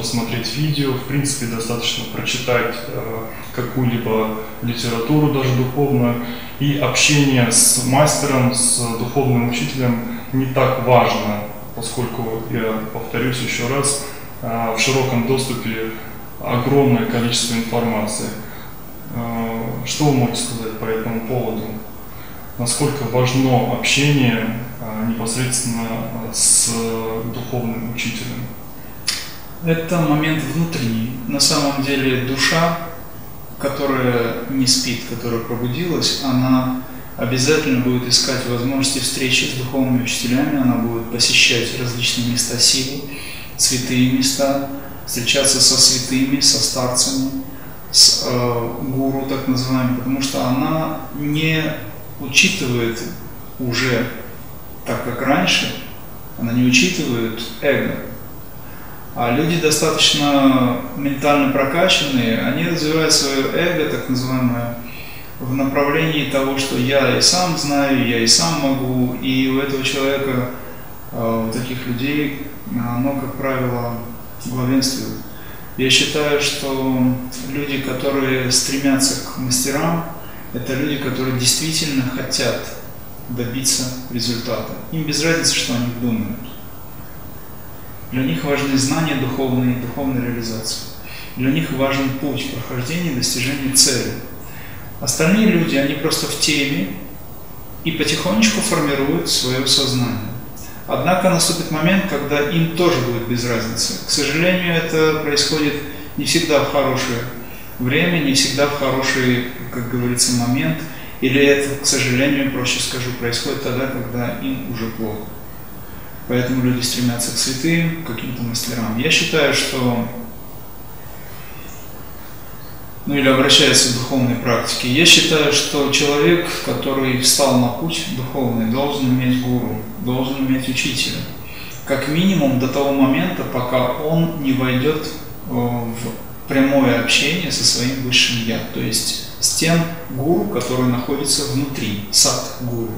посмотреть видео, в принципе достаточно прочитать э, какую-либо литературу, даже духовную, и общение с мастером, с духовным учителем не так важно, поскольку, я повторюсь еще раз, э, в широком доступе огромное количество информации. Э, что вы можете сказать по этому поводу? Насколько важно общение непосредственно с духовным учителем? Это момент внутренний. На самом деле душа, которая не спит, которая пробудилась, она обязательно будет искать возможности встречи с духовными учителями, она будет посещать различные места силы, святые места, встречаться со святыми, со старцами, с э, гуру так называемым, потому что она не учитывает уже так, как раньше, она не учитывает эго. А люди достаточно ментально прокачанные, они развивают свое эго, так называемое, в направлении того, что я и сам знаю, я и сам могу, и у этого человека, э, у таких людей, оно, как правило, главенствует. Я считаю, что люди, которые стремятся к мастерам, это люди, которые действительно хотят добиться результата. Им без разницы, что они думают. Для них важны знания духовные и духовная реализация. Для них важен путь прохождения и достижения цели. Остальные люди, они просто в теме и потихонечку формируют свое сознание. Однако наступит момент, когда им тоже будет без разницы. К сожалению, это происходит не всегда в хорошее время, не всегда в хороший, как говорится, момент. Или это, к сожалению, проще скажу, происходит тогда, когда им уже плохо. Поэтому люди стремятся к святым, к каким-то мастерам. Я считаю, что ну или обращается к духовной практике. Я считаю, что человек, который встал на путь духовный, должен иметь гуру, должен иметь учителя. Как минимум до того момента, пока он не войдет э, в прямое общение со своим высшим Я, то есть с тем гуру, который находится внутри, сад гуру.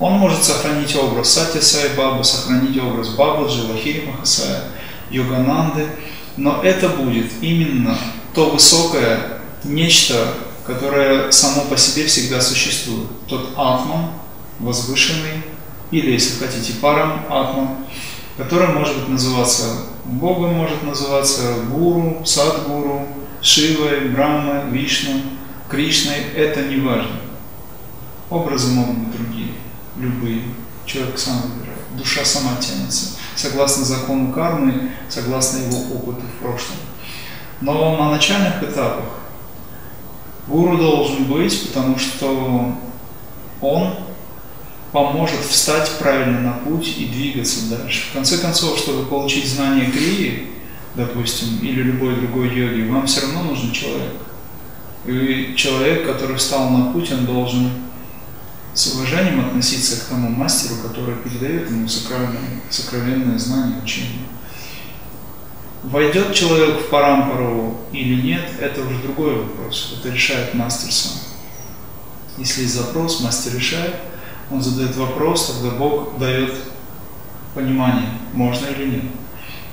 Он может сохранить образ Сати Сай Бабы, сохранить образ Бабаджи, Лахири Махасая, Йогананды, но это будет именно то высокое нечто, которое само по себе всегда существует. Тот атман, возвышенный, или, если хотите, парам атман, который может быть называться Богом, может называться гуру, садгуру, Шивой, Брахмой, Вишну, Кришной, это не важно. Образы могут быть другие, любые. Человек сам выбирает. Душа сама тянется, согласно закону кармы, согласно его опыту в прошлом. Но на начальных этапах гуру должен быть, потому что он поможет встать правильно на путь и двигаться дальше. В конце концов, чтобы получить знание крии, допустим, или любой другой йоги, вам все равно нужен человек. И человек, который встал на путь, он должен с уважением относиться к тому мастеру, который передает ему сокровенное знание, учение. Войдет человек в парампару или нет, это уже другой вопрос. Это решает мастер сам. Если есть запрос, мастер решает, он задает вопрос, тогда Бог дает понимание, можно или нет.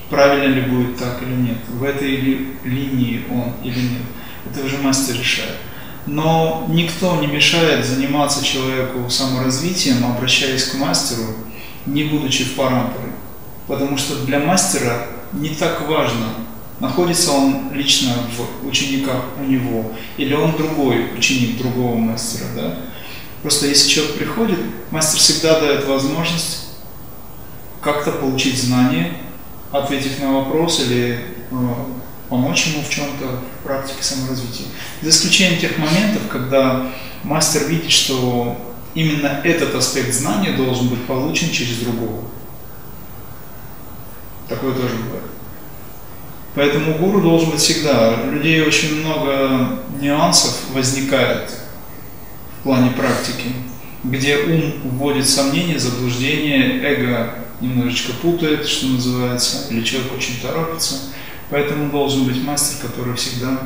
Правильно ли будет так или нет. В этой ли линии он или нет. Это уже мастер решает. Но никто не мешает заниматься человеку саморазвитием, обращаясь к мастеру, не будучи в парампоре. Потому что для мастера не так важно, находится он лично в учениках у него, или он другой ученик другого мастера. Да? Просто если человек приходит, мастер всегда дает возможность как-то получить знания, ответив на вопрос или э, помочь ему в чем-то в практике саморазвития. За исключением тех моментов, когда мастер видит, что именно этот аспект знания должен быть получен через другого. Такое тоже бывает. Поэтому гуру должен быть всегда. У людей очень много нюансов возникает в плане практики, где ум вводит сомнения, заблуждение, эго немножечко путает, что называется, или человек очень торопится. Поэтому должен быть мастер, который всегда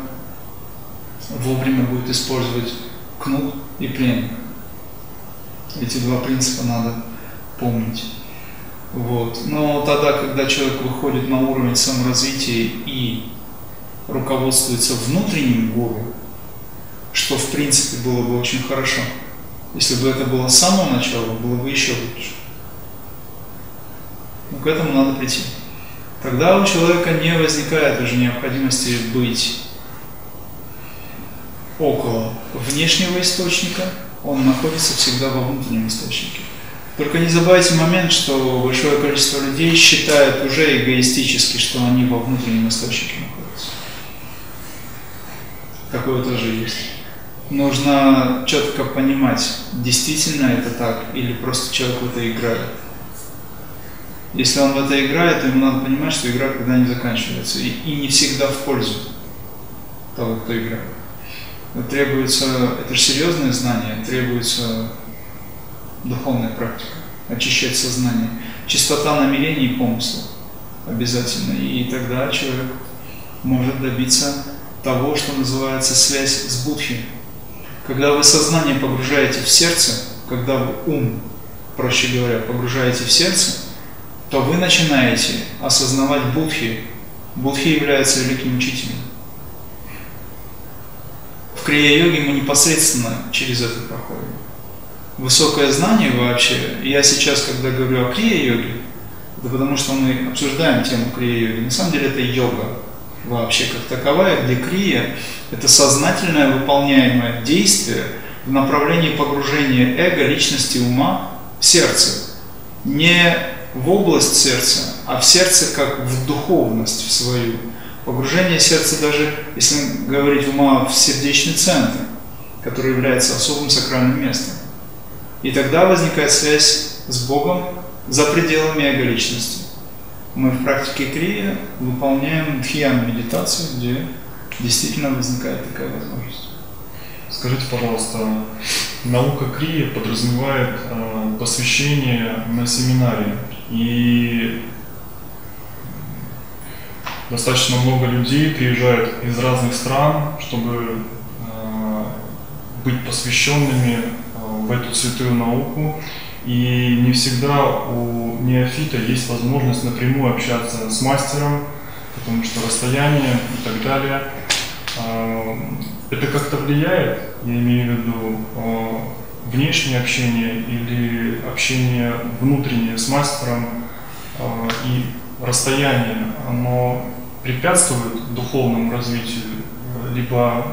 вовремя будет использовать кнут и пленник. Эти два принципа надо помнить. Вот. Но тогда, когда человек выходит на уровень саморазвития и руководствуется внутренним гуру, что в принципе было бы очень хорошо. Если бы это было с самого начала, было бы еще лучше. Но к этому надо прийти. Тогда у человека не возникает уже необходимости быть около внешнего источника, он находится всегда во внутреннем источнике. Только не забывайте момент, что большое количество людей считают уже эгоистически, что они во внутреннем источнике находятся. Такое тоже есть. Нужно четко понимать, действительно это так, или просто человек в это играет. Если он в это играет, то ему надо понимать, что игра когда-нибудь заканчивается. И, и не всегда в пользу того, кто играет. Требуется, это же серьезное знание, требуется духовная практика, очищать сознание, чистота намерений и помыслов обязательно. И тогда человек может добиться того, что называется связь с Будхи. Когда вы сознание погружаете в сердце, когда вы ум, проще говоря, погружаете в сердце, то вы начинаете осознавать Будхи. Будхи является великим учителем. В крия-йоге мы непосредственно через это проходим высокое знание вообще. Я сейчас, когда говорю о крия-йоге, это потому что мы обсуждаем тему крия-йоги. На самом деле это йога вообще как таковая, где крия – это сознательное выполняемое действие в направлении погружения эго, личности, ума в сердце. Не в область сердца, а в сердце как в духовность в свою. Погружение сердца даже, если говорить ума, в сердечный центр, который является особым сакральным местом. И тогда возникает связь с Богом за пределами эго-личности. Мы в практике крия выполняем дхьян медитацию, где действительно возникает такая возможность. Скажите, пожалуйста, наука крия подразумевает э, посвящение на семинаре. И достаточно много людей приезжают из разных стран, чтобы э, быть посвященными в эту святую науку. И не всегда у неофита есть возможность напрямую общаться с мастером, потому что расстояние и так далее. А, это как-то влияет, я имею в виду, а, внешнее общение или общение внутреннее с мастером а, и расстояние, оно препятствует духовному развитию, либо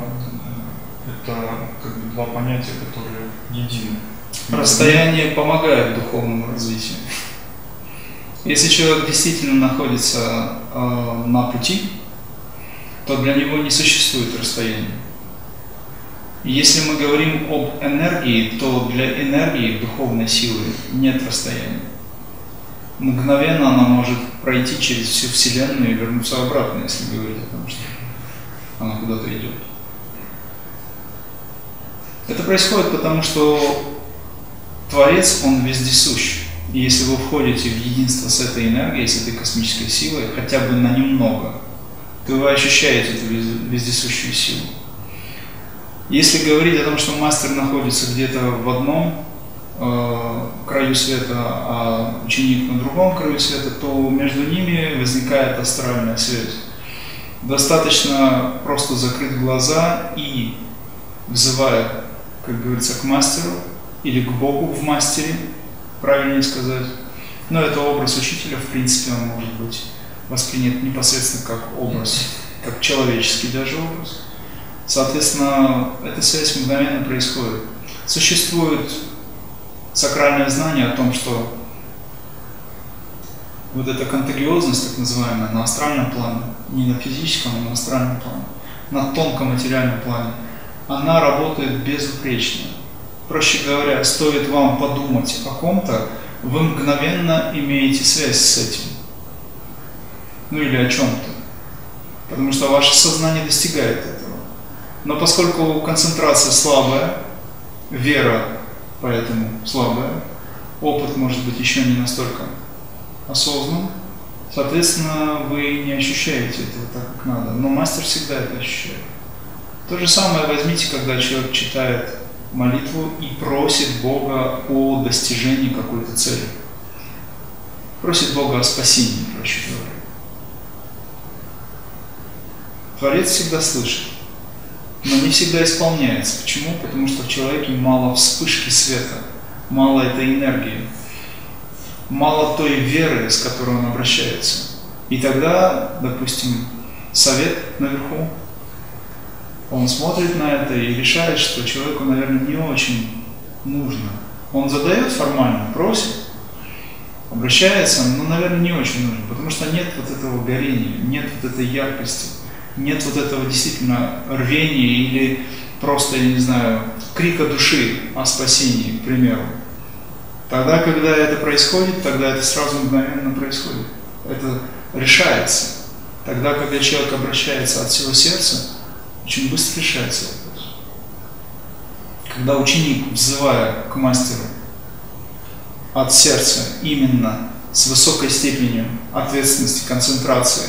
это как бы два понятия, которые едины. Расстояние помогает духовному развитию. Если человек действительно находится э, на пути, то для него не существует расстояния. Если мы говорим об энергии, то для энергии, духовной силы, нет расстояния. Мгновенно она может пройти через всю Вселенную и вернуться обратно, если говорить о том, что она куда-то идет. Это происходит потому, что Творец, Он вездесущ. И если вы входите в единство с этой энергией, с этой космической силой, хотя бы на немного, то вы ощущаете эту вездесущую силу. Если говорить о том, что мастер находится где-то в одном э, краю света, а ученик на другом краю света, то между ними возникает астральная связь. Достаточно просто закрыть глаза и, взывая как говорится, к мастеру или к Богу в мастере, правильнее сказать. Но это образ учителя, в принципе, он может быть воспринят непосредственно как образ, как человеческий даже образ. Соответственно, эта связь мгновенно происходит. Существует сакральное знание о том, что вот эта контагиозность, так называемая, на астральном плане, не на физическом, а на астральном плане, на тонком материальном плане – она работает безупречно. Проще говоря, стоит вам подумать о ком-то, вы мгновенно имеете связь с этим. Ну или о чем-то. Потому что ваше сознание достигает этого. Но поскольку концентрация слабая, вера поэтому слабая, опыт может быть еще не настолько осознан, соответственно, вы не ощущаете этого так, как надо. Но мастер всегда это ощущает. То же самое возьмите, когда человек читает молитву и просит Бога о достижении какой-то цели. Просит Бога о спасении, проще говоря. Творец всегда слышит, но не всегда исполняется. Почему? Потому что в человеке мало вспышки света, мало этой энергии, мало той веры, с которой он обращается. И тогда, допустим, совет наверху, он смотрит на это и решает, что человеку, наверное, не очень нужно. Он задает формально, просит, обращается, но, наверное, не очень нужно, потому что нет вот этого горения, нет вот этой яркости, нет вот этого действительно рвения или просто, я не знаю, крика души о спасении, к примеру. Тогда, когда это происходит, тогда это сразу мгновенно происходит. Это решается. Тогда, когда человек обращается от всего сердца, очень быстро решается вопрос. Когда ученик, взывая к мастеру от сердца, именно с высокой степенью ответственности, концентрации,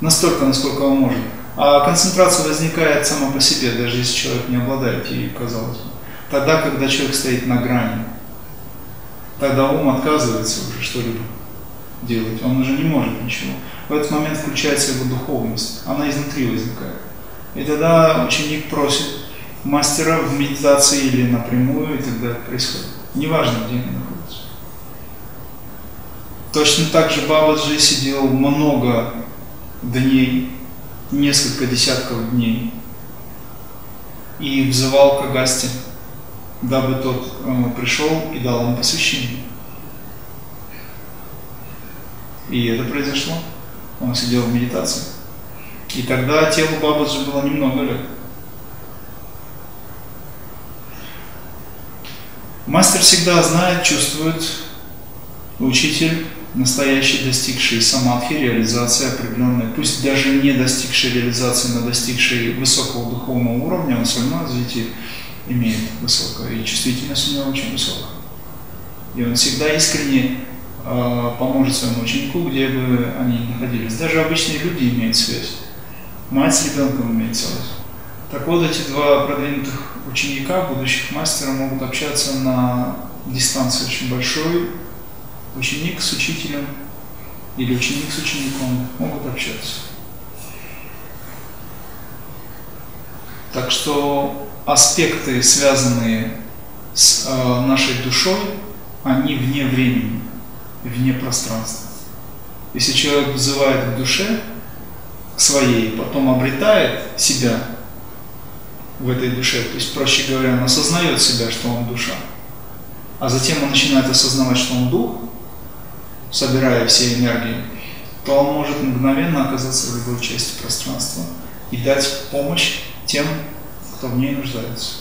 настолько, насколько он может, а концентрация возникает сама по себе, даже если человек не обладает ею, казалось бы. Тогда, когда человек стоит на грани, тогда ум отказывается уже что-либо делать, он уже не может ничего. В этот момент включается его духовность, она изнутри возникает. И тогда ученик просит мастера в медитации или напрямую, и тогда происходит. Неважно, где они находятся. Точно так же Бабаджи сидел много дней, несколько десятков дней, и взывал к Агасте, дабы тот э, пришел и дал ему посвящение. И это произошло. Он сидел в медитации. И тогда телу Бабаджи было немного лет. Мастер всегда знает, чувствует, учитель, настоящий достигший самадхи, реализации определенной, пусть даже не достигший реализации, но достигший высокого духовного уровня, он все равно развитие имеет высокое, и чувствительность у него очень высокая. И он всегда искренне э, поможет своему ученику, где бы они ни находились. Даже обычные люди имеют связь. Мать с ребенком имеет связь. Так вот, эти два продвинутых ученика, будущих мастера, могут общаться на дистанции очень большой. Ученик с учителем или ученик с учеником могут общаться. Так что аспекты, связанные с э, нашей душой, они вне времени, вне пространства. Если человек вызывает к душе своей, потом обретает себя в этой душе, то есть, проще говоря, он осознает себя, что он душа, а затем он начинает осознавать, что он дух, собирая все энергии, то он может мгновенно оказаться в любой части пространства и дать помощь тем, кто в ней нуждается.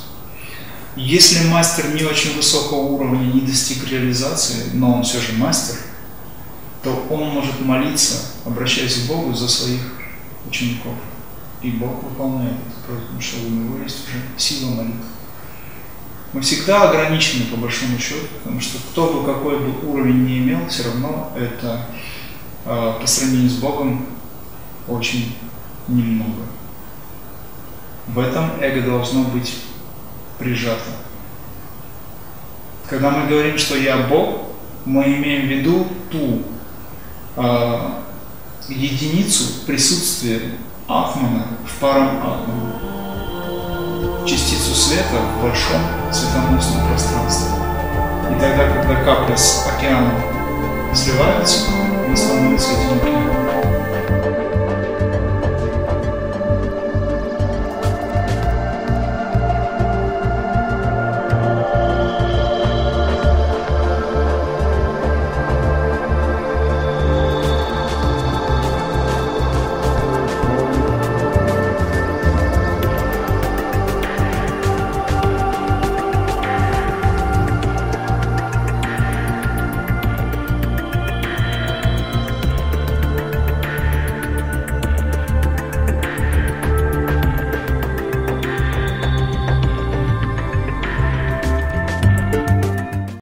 Если мастер не очень высокого уровня, не достиг реализации, но он все же мастер, то он может молиться, обращаясь к Богу за своих учеников. И Бог выполняет это, потому что у него есть уже сила молитвы. Мы всегда ограничены по большому счету, потому что кто бы какой бы уровень не имел, все равно это э, по сравнению с Богом очень немного. В этом эго должно быть прижато. Когда мы говорим, что я Бог, мы имеем в виду ту э, единицу присутствия Атмана в парам атману, частицу света в большом светоносном пространстве. И тогда, когда капли с океаном сливаются, мы становимся этим океаном.